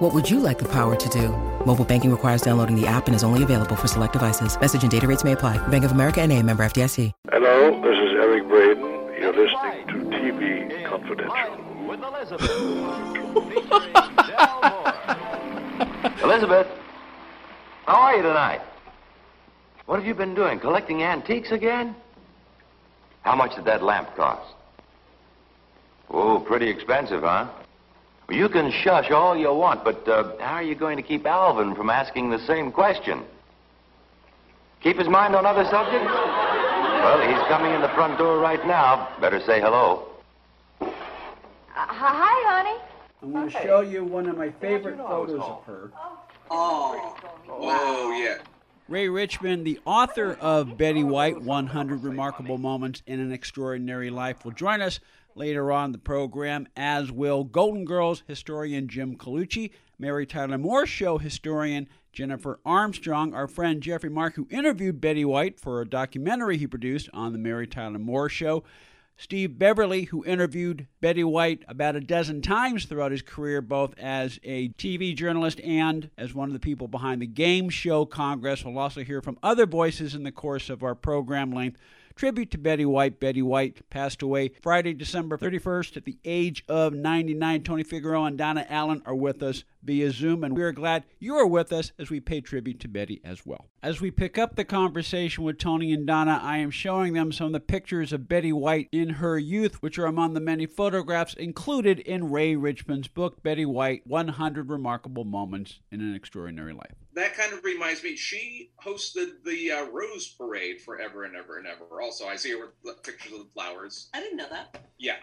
What would you like the power to do? Mobile banking requires downloading the app and is only available for select devices. Message and data rates may apply. Bank of America and a member FDIC. Hello, this is Eric Braeden. You're listening to TV Confidential. With Elizabeth. Elizabeth, how are you tonight? What have you been doing? Collecting antiques again? How much did that lamp cost? Oh, pretty expensive, huh? Well, you can shush all you want, but uh, how are you going to keep Alvin from asking the same question? Keep his mind on other subjects? Well, he's coming in the front door right now. Better say hello. Uh, hi, honey. I'm going to show you one of my favorite photos of her. Oh, oh yeah. Ray Richmond, the author of Betty White 100 Remarkable Moments in an Extraordinary Life, will join us later on the program, as will Golden Girls historian Jim Colucci, Mary Tyler Moore Show historian Jennifer Armstrong, our friend Jeffrey Mark, who interviewed Betty White for a documentary he produced on the Mary Tyler Moore Show. Steve Beverly, who interviewed Betty White about a dozen times throughout his career, both as a TV journalist and as one of the people behind the Game Show Congress. We'll also hear from other voices in the course of our program length tribute to Betty White. Betty White passed away Friday, December 31st at the age of 99. Tony Figueroa and Donna Allen are with us via Zoom, and we are glad you are with us as we pay tribute to Betty as well. As we pick up the conversation with Tony and Donna, I am showing them some of the pictures of Betty White in her youth, which are among the many photographs included in Ray Richmond's book, Betty White 100 Remarkable Moments in an Extraordinary Life that kind of reminds me. She hosted the uh, Rose Parade forever and ever and ever. Also, I see her with pictures of the flowers. I didn't know that. Yeah,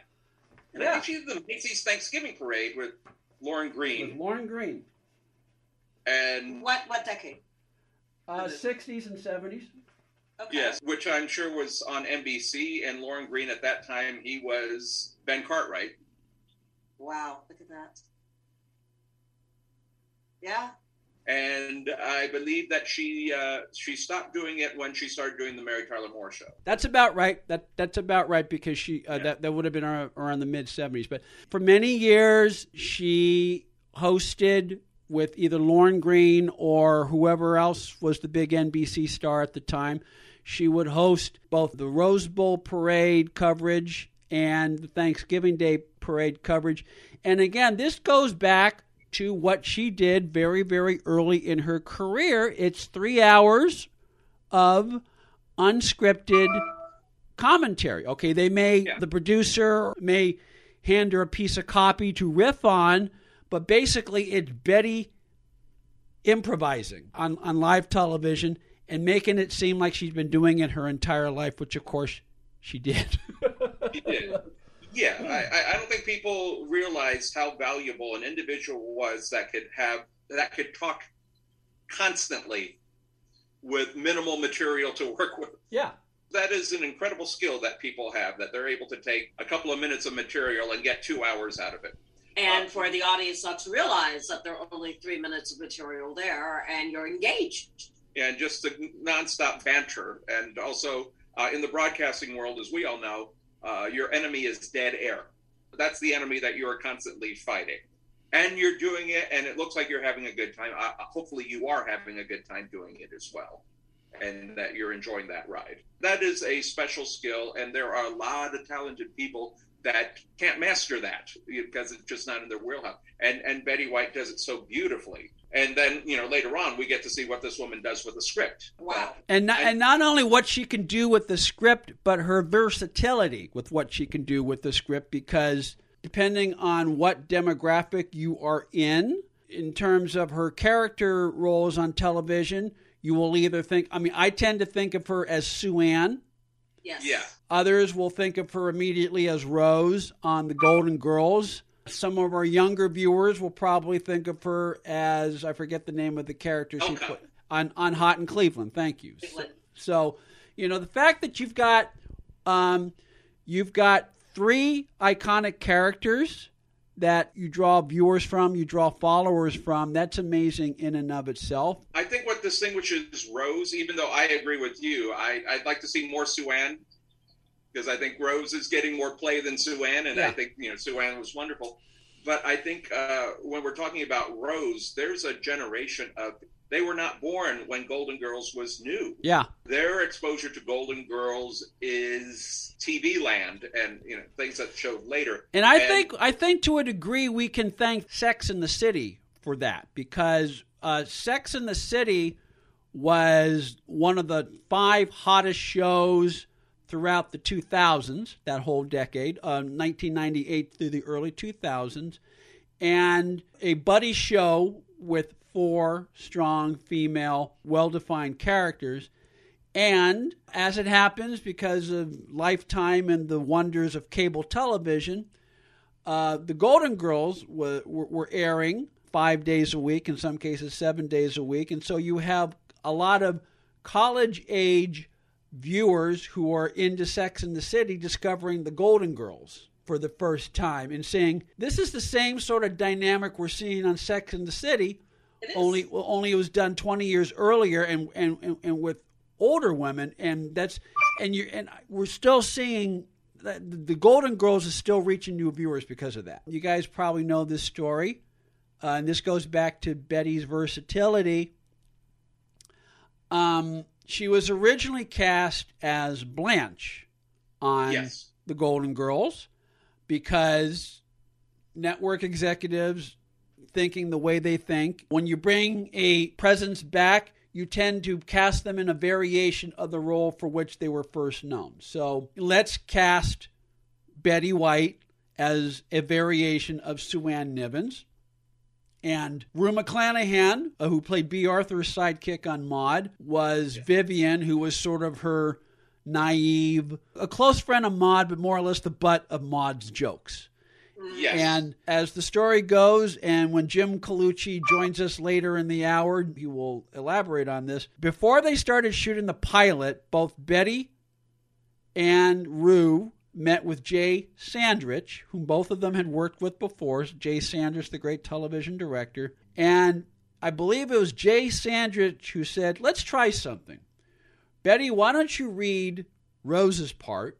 and yeah. I think she did the Macy's Thanksgiving Parade with Lorne Greene. With Lorne Greene. And what what decade? Uh, sixties and seventies. Okay. Yes, which I'm sure was on NBC, and Lorne Greene at that time he was Ben Cartwright. Wow, look at that. Yeah, and I believe that she uh, she stopped doing it when she started doing the Mary Tyler Moore show. That's about right. That that's about right because she uh, yeah. that that would have been around the mid '70s. But for many years, she hosted with either Lorne Greene or whoever else was the big NBC star at the time. She would host both the Rose Bowl parade coverage and the Thanksgiving Day parade coverage. And again, this goes back to what she did very, very early in her career. It's three hours of unscripted commentary. Okay, they may, yeah. the producer may hand her a piece of copy to riff on, but basically it's Betty improvising on, on live television and making it seem like she's been doing it her entire life, which of course she did. she did. Yeah, I, I don't think people realized how valuable an individual was that could have that could talk constantly with minimal material to work with. Yeah. That is an incredible skill that people have that they're able to take a couple of minutes of material and get two hours out of it. And um, for the audience not to realize that there are only three minutes of material there and you're engaged. And just the nonstop banter. And also uh, in the broadcasting world, as we all know, uh, your enemy is dead air. That's the enemy that you are constantly fighting. And you're doing it, and it looks like you're having a good time. Uh, hopefully, you are having a good time doing it as well, and that you're enjoying that ride. That is a special skill, and there are a lot of talented people that can't master that because it's just not in their wheelhouse. And and Betty White does it so beautifully and then you know later on we get to see what this woman does with the script. Wow! Uh, and not, and, and not only what she can do with the script, but her versatility with what she can do with the script, because depending on what demographic you are in, in terms of her character roles on television, you will either think. I mean, I tend to think of her as Sue Ann. Yes. Yeah. Others will think of her immediately as Rose on The Golden Girls. Some of our younger viewers will probably think of her as I forget the name of the character she put on on Hot in Cleveland. Thank you. So, so, You know, the fact that you've got um, you've got three iconic characters that you draw viewers from, you draw followers from. That's amazing in and of itself. I think what distinguishes Rose, even though I agree with you, I, would like to see more Sue-Ann because I think Rose is getting more play than Sue-Ann, and yeah. I think you know Sue-Ann was wonderful. But I think uh, when we're talking about Rose, there's a generation of they were not born when Golden Girls was new. Yeah. Their exposure to Golden Girls is TV land and you know things that showed later. And I and, think I think to a degree we can thank Sex in the City for that because uh, Sex in the City was one of the five hottest shows throughout the 2000s, that whole decade, uh, 1998 through the early 2000s, and a buddy show with four strong female, well defined characters. And as it happens, because of Lifetime and the wonders of cable television, uh, the Golden Girls were, were, airing five days a week, in some cases, seven days a week. And so you have a lot of college age viewers who are into Sex in the City discovering the Golden Girls for the first time and saying, This is the same sort of dynamic we're seeing on Sex in the City, only well, only it was done 20 years earlier and, and, and, and with older women and that's and you and we're still seeing that the Golden Girls is still reaching new viewers because of that. You guys probably know this story, uh, and this goes back to Betty's versatility. Um, she was originally cast as Blanche on yes. the Golden Girls because network executives thinking the way they think. When you bring a presence back, you tend to cast them in a variation of the role for which they were first known. So let's cast Betty White as a variation of Sue-Ann Nivens. And Rue McClanahan, uh, who played Bea Arthur's sidekick on Maude, was yeah. Vivian, who was sort of her naive, a close friend of Maude, but more or less the butt of Maude's jokes. Yes. And as the story goes, and when Jim Colucci joins us later in the hour, he will elaborate on this. Before they started shooting the pilot, both Betty and Rue met with Jay Sandrich, whom both of them had worked with before. Jay Sandrich, the great television director. And I believe it was Jay Sandrich who said, Let's try something. Betty, why don't you read Rose's part?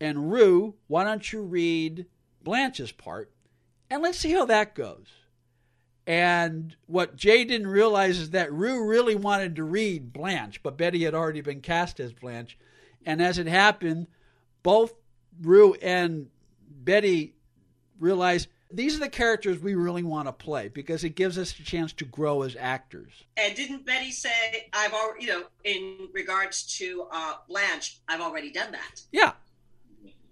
And Rue, why don't you read Blanche's part, and let's see how that goes. And what Jay didn't realize is that Rue really wanted to read Blanche, but Betty had already been cast as Blanche. And as it happened, both Rue and Betty realized these are the characters we really want to play because it gives us a chance to grow as actors. And didn't Betty say, "I've already, you know, in regards to uh, Blanche, I've already done that." Yeah,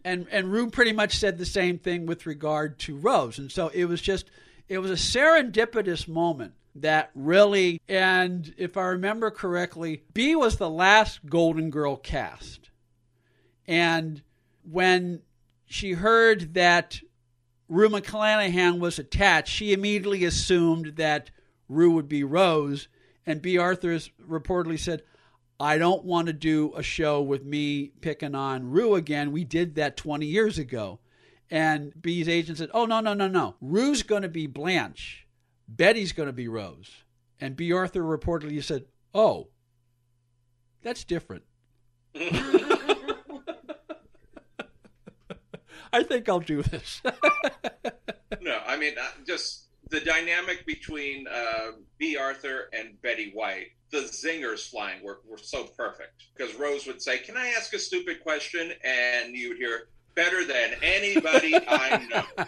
and and Rue pretty much said the same thing with regard to Rose, and so it was just it was a serendipitous moment that really and if I remember correctly, Bea was the last Golden Girl cast, and when she heard that Rue McClanahan was attached, she immediately assumed that Rue would be Rose, and Bea Arthurs reportedly said, I don't want to do a show with me picking on Rue again. We did that 20 years ago. And Bea's agent said, Oh, no, no, no, no. Rue's going to be Blanche. Betty's going to be Rose. And Bea Arthur reportedly said, Oh, that's different. I think I'll do this. no, I mean, uh, just the dynamic between uh, Bea Arthur and Betty White the zingers flying were, were so perfect because Rose would say, Can I ask a stupid question? And you would hear, Better than anybody I know.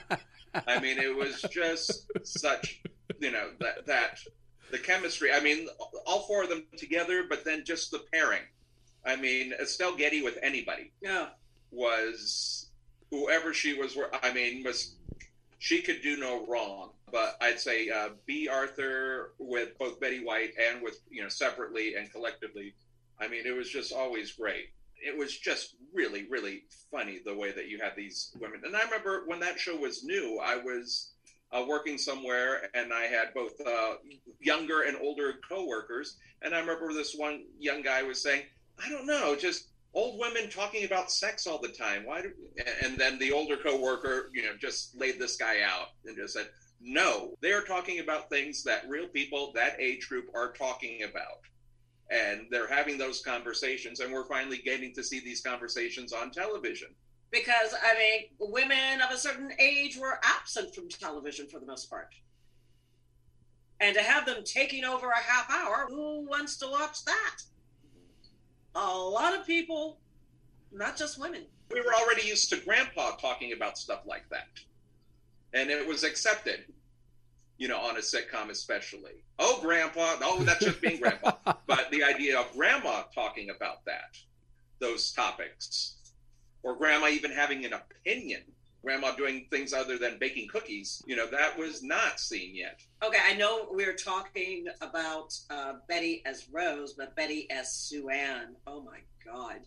I mean, it was just such, you know, that, that the chemistry. I mean, all four of them together, but then just the pairing. I mean, Estelle Getty with anybody. Yeah. Was whoever she was, I mean, was she could do no wrong but I'd say uh, Bea Arthur with both Betty White and with you know separately and collectively. I mean, it was just always great. It was just really, really funny the way that you had these women. And I remember when that show was new, I was uh, working somewhere and I had both uh, younger and older coworkers. And I remember this one young guy was saying, I don't know, just old women talking about sex all the time. Why? Do, and then the older coworker, you know, just laid this guy out and just said, "No, they are talking about things that real people that age group are talking about." And they're having those conversations, and we're finally getting to see these conversations on television. Because, I mean, women of a certain age were absent from television for the most part. And to have them taking over a half hour, who wants to watch that? A lot of people, not just women. We were already used to grandpa talking about stuff like that. And it was accepted, you know, on a sitcom especially. Oh, grandpa. Oh, that's just being grandpa. but the idea of grandma talking about that, those topics, or grandma even having an opinion grandma doing things other than baking cookies, you know, that was not seen yet. Okay, I know we are talking about uh, Betty as Rose, but Betty as Sue Ann. Oh my God.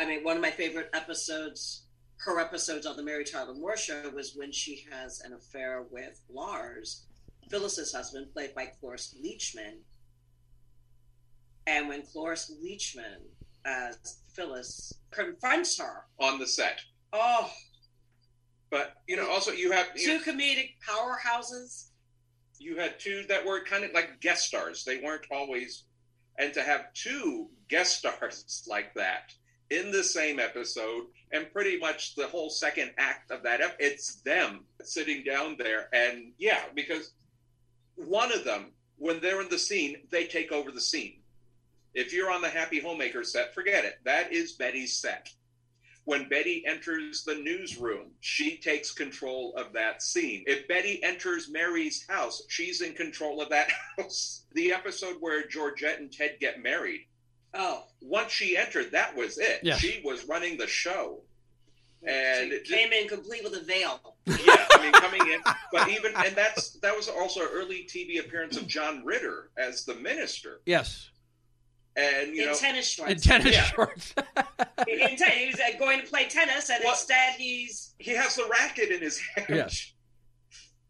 I mean, one of my favorite episodes, her episodes on the Mary Tyler Moore show, was when she has an affair with Lars, Phyllis's husband, played by Cloris Leachman. And when Cloris Leachman, as Phyllis, confronts her on the set. Oh, but you know, also you have you two know, comedic powerhouses. You had two that were kind of like guest stars. They weren't always, and to have two guest stars like that in the same episode, and pretty much the whole second act of that, it's them sitting down there, and yeah, because one of them, when they're in the scene, they take over the scene. If you're on the Happy Homemaker set, forget it. That is Betty's set when Betty enters the newsroom, she takes control of that scene. If Betty enters Mary's house, she's in control of that house. The episode where Georgette and Ted get married. Oh, once she entered, that was it. Yeah. She was running the show. And she came in complete with a veil. Yeah, I mean, coming in, but even and that's that was also an early TV appearance of John Ritter as the minister. Yes, and you in know, tennis shorts. In tennis yeah. shorts. in ten- he's uh, going to play tennis, and well, instead he's he has the racket in his hand. Yes.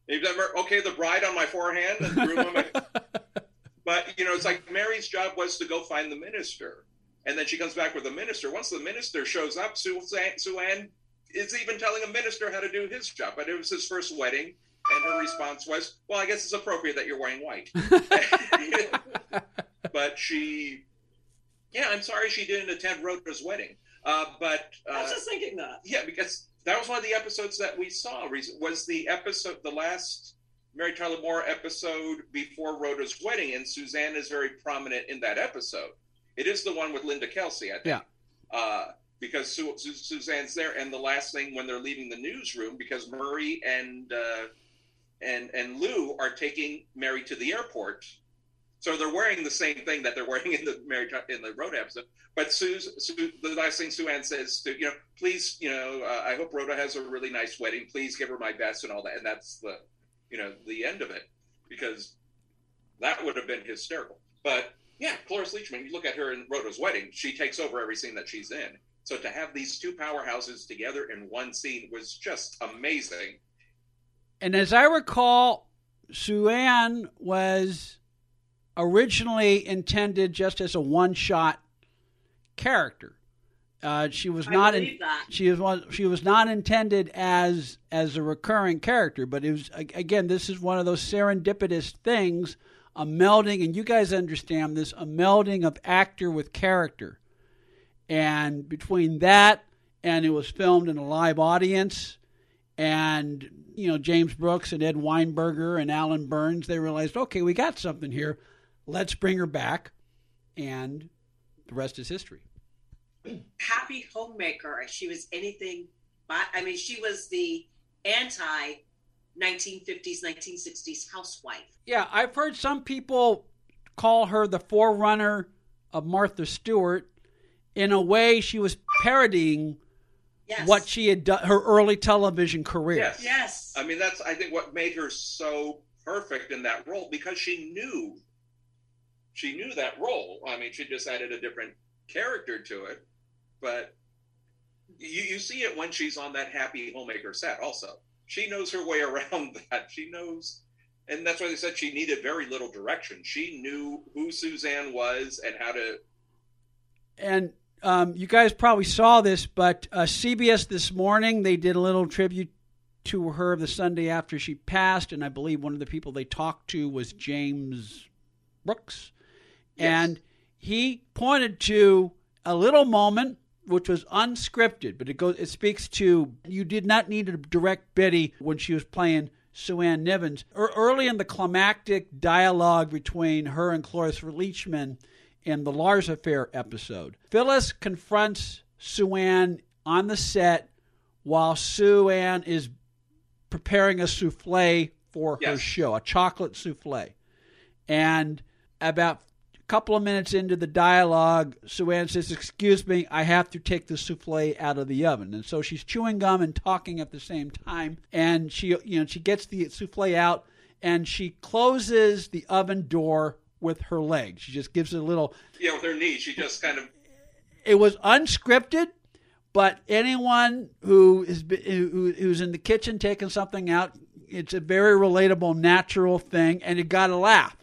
He's never okay. The bride on my forehand and groom on my. but you know, it's like Mary's job was to go find the minister, and then she comes back with a minister. Once the minister shows up, Sue, Sue Ann is even telling a minister how to do his job. But it was his first wedding, and her response was, "Well, I guess it's appropriate that you're wearing white." but she yeah, I'm sorry she didn't attend Rhoda's wedding. Uh, but uh, I was just thinking that. Yeah, because that was one of the episodes that we saw. Was the episode the last Mary Tyler Moore episode before Rhoda's wedding, and Sue Ann is very prominent in that episode. It is the one with Linda Kelsey, I think. Yeah. Uh, because Su- Su- Sue Ann's there, and the last thing when they're leaving the newsroom, because Murray and uh, and and Lou are taking Mary to the airport so they're wearing the same thing that they're wearing in the Mary in the Rhoda episode. But Sue's, Sue, the last thing Sue Ann says to you know, please, you know, uh, I hope Rhoda has a really nice wedding. Please give her my best and all that. And that's the, you know, the end of it because that would have been hysterical. But yeah, Cloris Leachman, you look at her in Rhoda's wedding, she takes over every scene that she's in. So to have these two powerhouses together in one scene was just amazing. And as I recall, Sue Ann was originally intended just as a one shot character. Uh, she was I not in, that. she was she was not intended as as a recurring character, but it was again this is one of those serendipitous things, a melding, and you guys understand this, a melding of actor with character, and between that and it was filmed in a live audience, and you know James Brooks and Ed Weinberger and Allan Burns, they realized okay we got something here Let's bring her back, and the rest is history. Happy homemaker. She was anything but. I mean, she was the anti 1950s, 1960s housewife. Yeah, I've heard some people call her the forerunner of Martha Stewart. In a way, she was parodying yes. what she had done, her early television career. Yes. yes. I mean, that's, I think, what made her so perfect in that role because she knew she knew that role. I mean, she just added a different character to it, but you, you see it when she's on that happy homemaker set. Also, she knows her way around that. She knows, and that's why they said she needed very little direction. She knew who Sue Ann was and how to and um, you guys probably saw this, but uh, CBS this morning they did a little tribute to her the Sunday after she passed, and I believe one of the people they talked to was James Brooks, Yes. and he pointed to a little moment which was unscripted, but it goes it speaks to you did not need to direct Betty when she was playing Sue Ann Nivens. Early in the climactic dialogue between her and Cloris Leachman in the Lars Affair episode, Phyllis confronts Sue Ann on the set while Sue Ann is preparing a souffle for her show, a chocolate souffle. And about couple of minutes into the dialogue, Sue Ann says, Excuse me, I have to take the souffle out of the oven. And so she's chewing gum and talking at the same time. And she you know, she gets the souffle out and she closes the oven door with her leg. She just gives it a little Yeah, with her knee, she just kind of it was unscripted, but anyone who is who, who's in the kitchen taking something out, it's a very relatable, natural thing, and it got a laugh.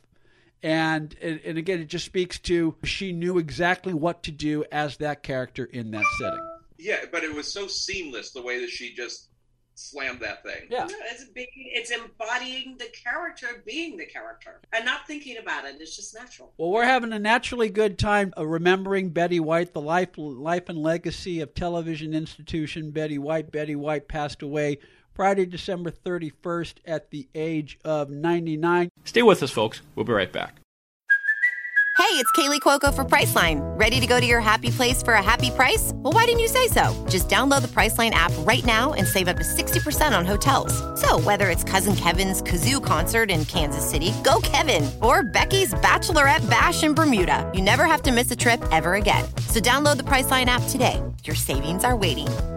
And and and again, it just speaks to she knew exactly what to do as that character in that setting. yeah, but it was so seamless the way that she just slammed that thing. Yeah. No, it's being, it's embodying the character, being the character, and not thinking about it. It's just natural. Well, we're having a naturally good time uh, remembering Betty White, the life, life and legacy of television institution Betty White. Betty White passed away Friday, December 31st at the age of 99. Stay with us, folks. We'll be right back. Hey, it's Kaley Cuoco for Priceline. Ready to go to your happy place for a happy price? Well, why didn't you say so? Just download the Priceline app right now and save up to 60% on hotels. So, whether it's Cousin Kevin's Kazoo concert in Kansas City, go Kevin, or Becky's Bachelorette Bash in Bermuda, you never have to miss a trip ever again. So, download the Priceline app today. Your savings are waiting.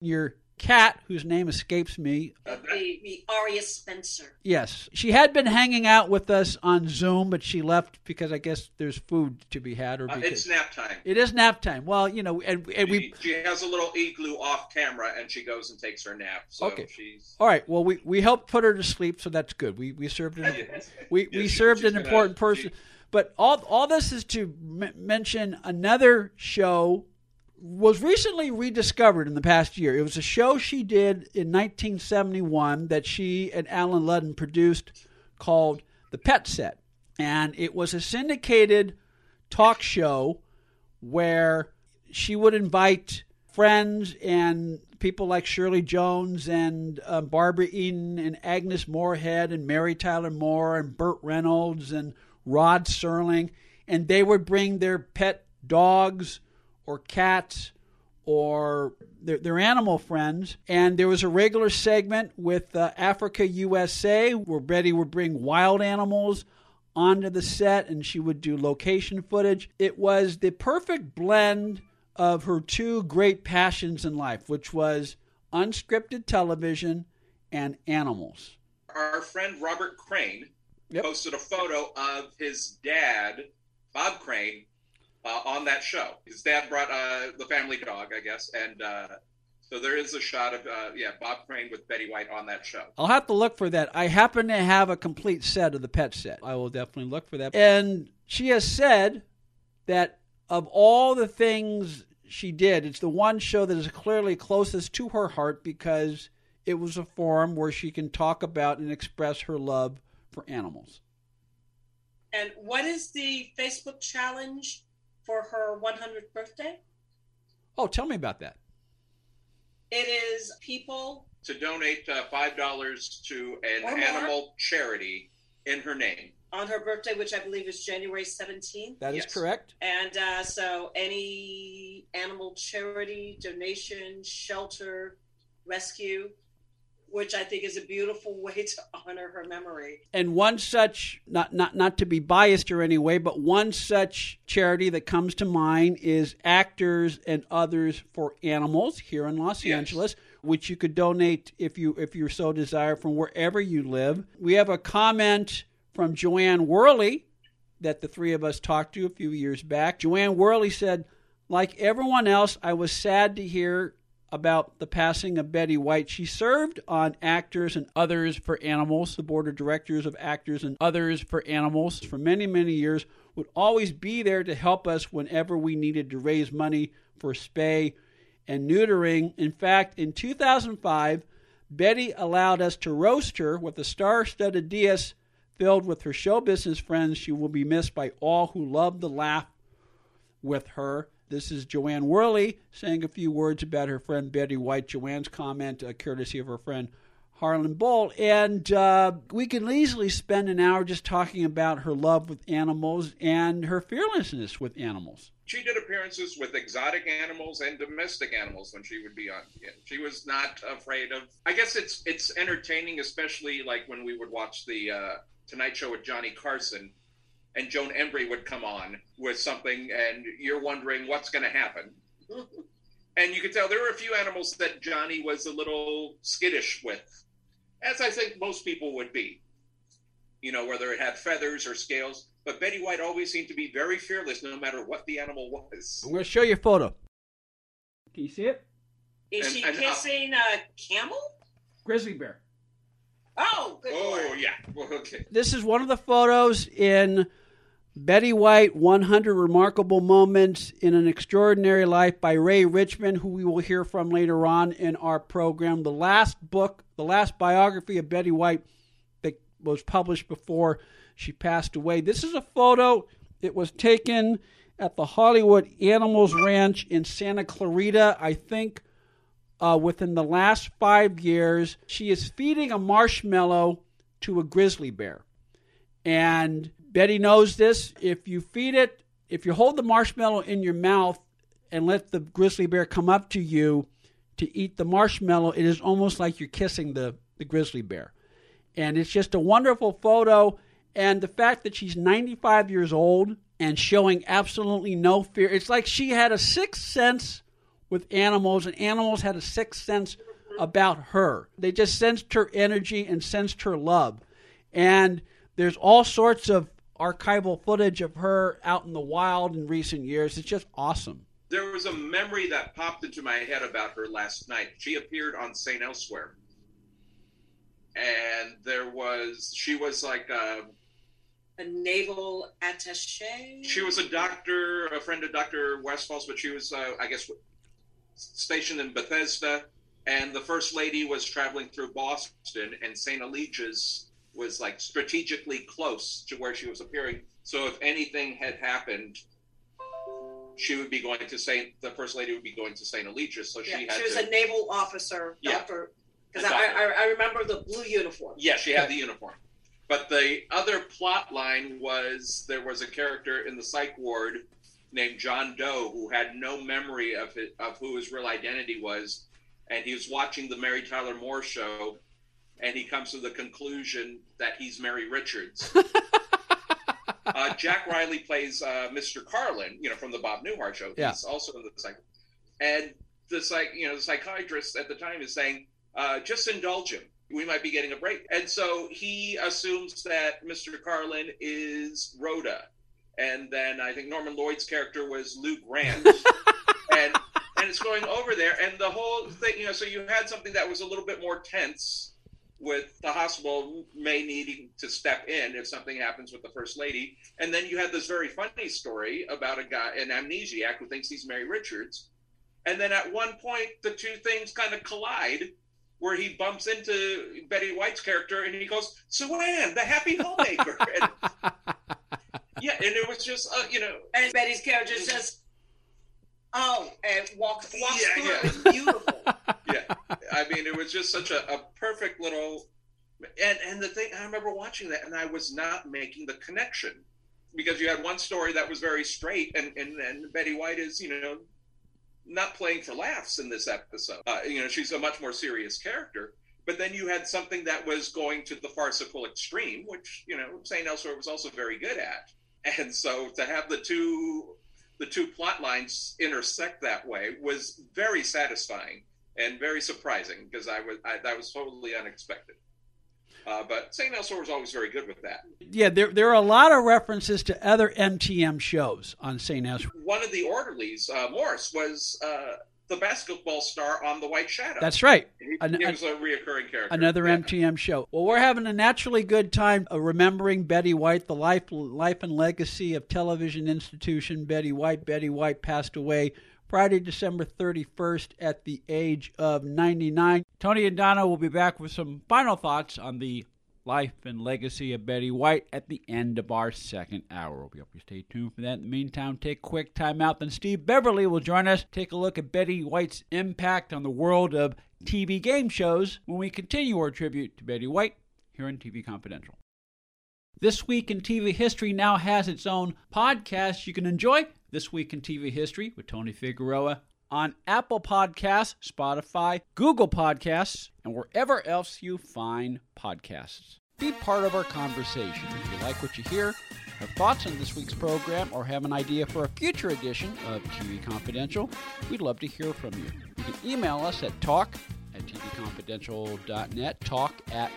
Your cat, whose name escapes me, The, the Aria Spencer. yes, she had been hanging out with us on Zoom, but she left because I guess there's food to be had, or Uh, it's nap time. it is nap time. Well, you know, and, and we she, she has a little igloo off camera, and she goes and takes her nap. So Okay. she's All right. Well, we, we helped put her to sleep, so that's good. We we served an we, Yes, we she- served she's an gonna- important person. she- But all all this is to m- mention another show was recently rediscovered in the past year. It was a show she did in 1971 that she and Allen Ludden produced called The Pet Set, and it was a syndicated talk show where she would invite friends and people like Shirley Jones and um, Barbara Eden and Agnes Moorehead and Mary Tyler Moore and Burt Reynolds and Rod Serling, and they would bring their pet dogs or cats or their, their animal friends. And there was a regular segment with uh, Africa USA where Betty would bring wild animals onto the set and she would do location footage. It was the perfect blend of her two great passions in life, which was unscripted television and animals. our friend Robert Crane Yep. posted a photo of his dad, Bob Crane, uh, on that show. His dad brought uh, the family dog, I guess, and uh, so there is a shot of uh, yeah Bob Crane with Betty White on that show. I'll have to look for that. I happen to have a complete set of the pet set. I will definitely look for that. And she has said that of all the things she did, it's the one show that is clearly closest to her heart because it was a forum where she can talk about and express her love for animals. And what is the Facebook challenge for her 100th birthday? Oh, tell me about that. It is people To donate uh, five dollars to an animal charity in her name. on her birthday, which I believe is January 17th. That is Yes. correct. And uh, so, any animal charity, donation, shelter, rescue, which I think is a beautiful way to honor her memory. And one such, not, not, not to be biased or any way, but one such charity that comes to mind is Actors and Others for Animals here in Los Yes. Angeles, which you could donate if you if you so desire from wherever you live. We have a comment from Jo Anne Worley that the three of us talked to a few years back. Jo Anne Worley said, like everyone else, I was sad to hear about the passing of Betty White. She served on Actors and Others for Animals, the board of directors of Actors and Others for Animals for many, many years, would always be there to help us whenever we needed to raise money for spay and neutering. In fact, in 2005, Betty allowed us to roast her with a star studded dais filled with her show business friends. She will be missed by all who love the laugh with her. This is Jo Anne Worley saying a few words about her friend Betty White. Jo Anne's comment, uh, courtesy of her friend Harlan Boll. And uh, we can easily spend an hour just talking about her love with animals and her fearlessness with animals. She did appearances with exotic animals and domestic animals when she would be on. She was not afraid of. I guess it's it's entertaining, especially like when we would watch the uh, Tonight Show with Johnny Carson, and Joan Embery would come on with something, and you're wondering what's going to happen. and you could tell there were a few animals that Johnny was a little skittish with, as I think most people would be. You know, whether it had feathers or scales. But Betty White always seemed to be very fearless, no matter what the animal was. I'm going to show you a photo. Can you see it? Is And- she and, uh, kissing a camel? Grizzly bear. Oh, good Oh lord. yeah. Well, okay. This is one of the photos in Betty White 100 Remarkable Moments in an Extraordinary Life by Ray Richmond, who we will hear from later on in our program. The last book, the last biography of Betty White that was published before she passed away. This is a photo. It was taken at the Hollywood Animals Ranch in Santa Clarita, I think uh, within the last five years. She is feeding a marshmallow to a grizzly bear. And Betty knows this. If you feed it, if you hold the marshmallow in your mouth and let the grizzly bear come up to you to eat the marshmallow, it is almost like you're kissing the, the grizzly bear. And it's just a wonderful photo. And the fact that she's 95 years old and showing absolutely no fear, it's like she had a sixth sense with animals, and animals had a sixth sense about her. They just sensed her energy and sensed her love. And there's all sorts of archival footage of her out in the wild in recent years. It's just awesome. There was a memory that popped into my head about her last night. She appeared on St. Elsewhere. And there was, she was like, a, A naval attache. she was a doctor, a friend of Dr. Westphall's, but she was, uh, I guess, stationed in Bethesda. And the first lady was traveling through Boston, and St. Eligius was like strategically close to where she was appearing. So if anything had happened, she would be going to Saint. The first lady would be going to Saint Eligius. So she Yeah, had she was to. a naval officer, Yeah. doctor. Because I. I, I remember the blue uniform. Yeah, she had the uniform. But the other plot line was there was a character in the psych ward named John Doe who had no memory of it, of who his real identity was, and he was watching the Mary Tyler Moore show, and he comes to the conclusion that he's Mary Richards. uh, Jack Riley plays uh, Mr. Carlin, you know, from the Bob Newhart show. Yeah. He's also in the psych, and the psych, you know, the psychiatrist at the time is saying, uh, just indulge him. We might be getting a break. And so he assumes that Mr. Carlin is Rhoda. And then I think Norman Lloyd's character was Lou Grant. and and it's going over there. And the whole thing, you know, so you had something that was a little bit more tense with the hospital may needing to step in if something happens with the first lady. And then you had this very funny story about a guy, an amnesiac who thinks he's Mary Richards. And then at one point, the two things kind of collide where he bumps into Betty White's character and he goes, Sue Ann, the happy homemaker. and, yeah, and it was just, uh, you know. And Betty's character says, "Oh," and walks walks Yeah, through. yeah. It was beautiful. yeah, I mean, it was just such a, a perfect little. And and the thing, I remember watching that, and I was not making the connection because you had one story that was very straight, and and, and Betty White is, you know, not playing for laughs in this episode. Uh, you know, she's a much more serious character. but then you had something that was going to the farcical extreme, which you know St. Elsewhere was also very good at. And so to have the two the two plot lines intersect that way was very satisfying and very surprising because I was I, that was totally unexpected. Uh, but St. Elsewhere was always very good with that. Yeah, there there are a lot of references to other MTM shows on St. Elsewhere. One of the orderlies, uh, Morris, was uh, the basketball star on The White Shadow. That's right. He, he was a reoccurring character. Another Yeah. MTM show. Well, we're having a naturally good time uh, remembering Betty White, the life, life and legacy of television institution Betty White. Betty White passed away Friday, December 31st at the age of 99. Tony and Donna will be back with some final thoughts on the life and legacy of Betty White at the end of our second hour. We hope you stay tuned for that. In the meantime, take a quick time out. Then Steve Beverly will join us. Take a look at Betty White's impact on the world of TV game shows when we continue our tribute to Betty White here on TV Confidential. This Week in TV History now has its own podcast you can enjoy. This Week in TV History with Tony Figueroa on Apple Podcasts, Spotify, Google Podcasts, and wherever else you find podcasts. Be part of our conversation. If you like what you hear, have thoughts on this week's program, or have an idea for a future edition of TV Confidential, we'd love to hear from you. You can email us at talk at tvconfidential.net, talk at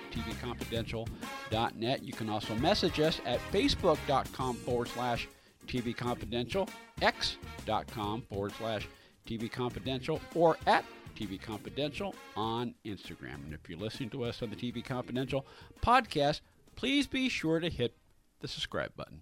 tvconfidential.net. You can also message us at facebook.com forward slash TV tvconfidential, x.com forward slash tvconfidential, or at TV Confidential on Instagram. And if you're listening to us on the TV Confidential podcast, please be sure to hit the subscribe button.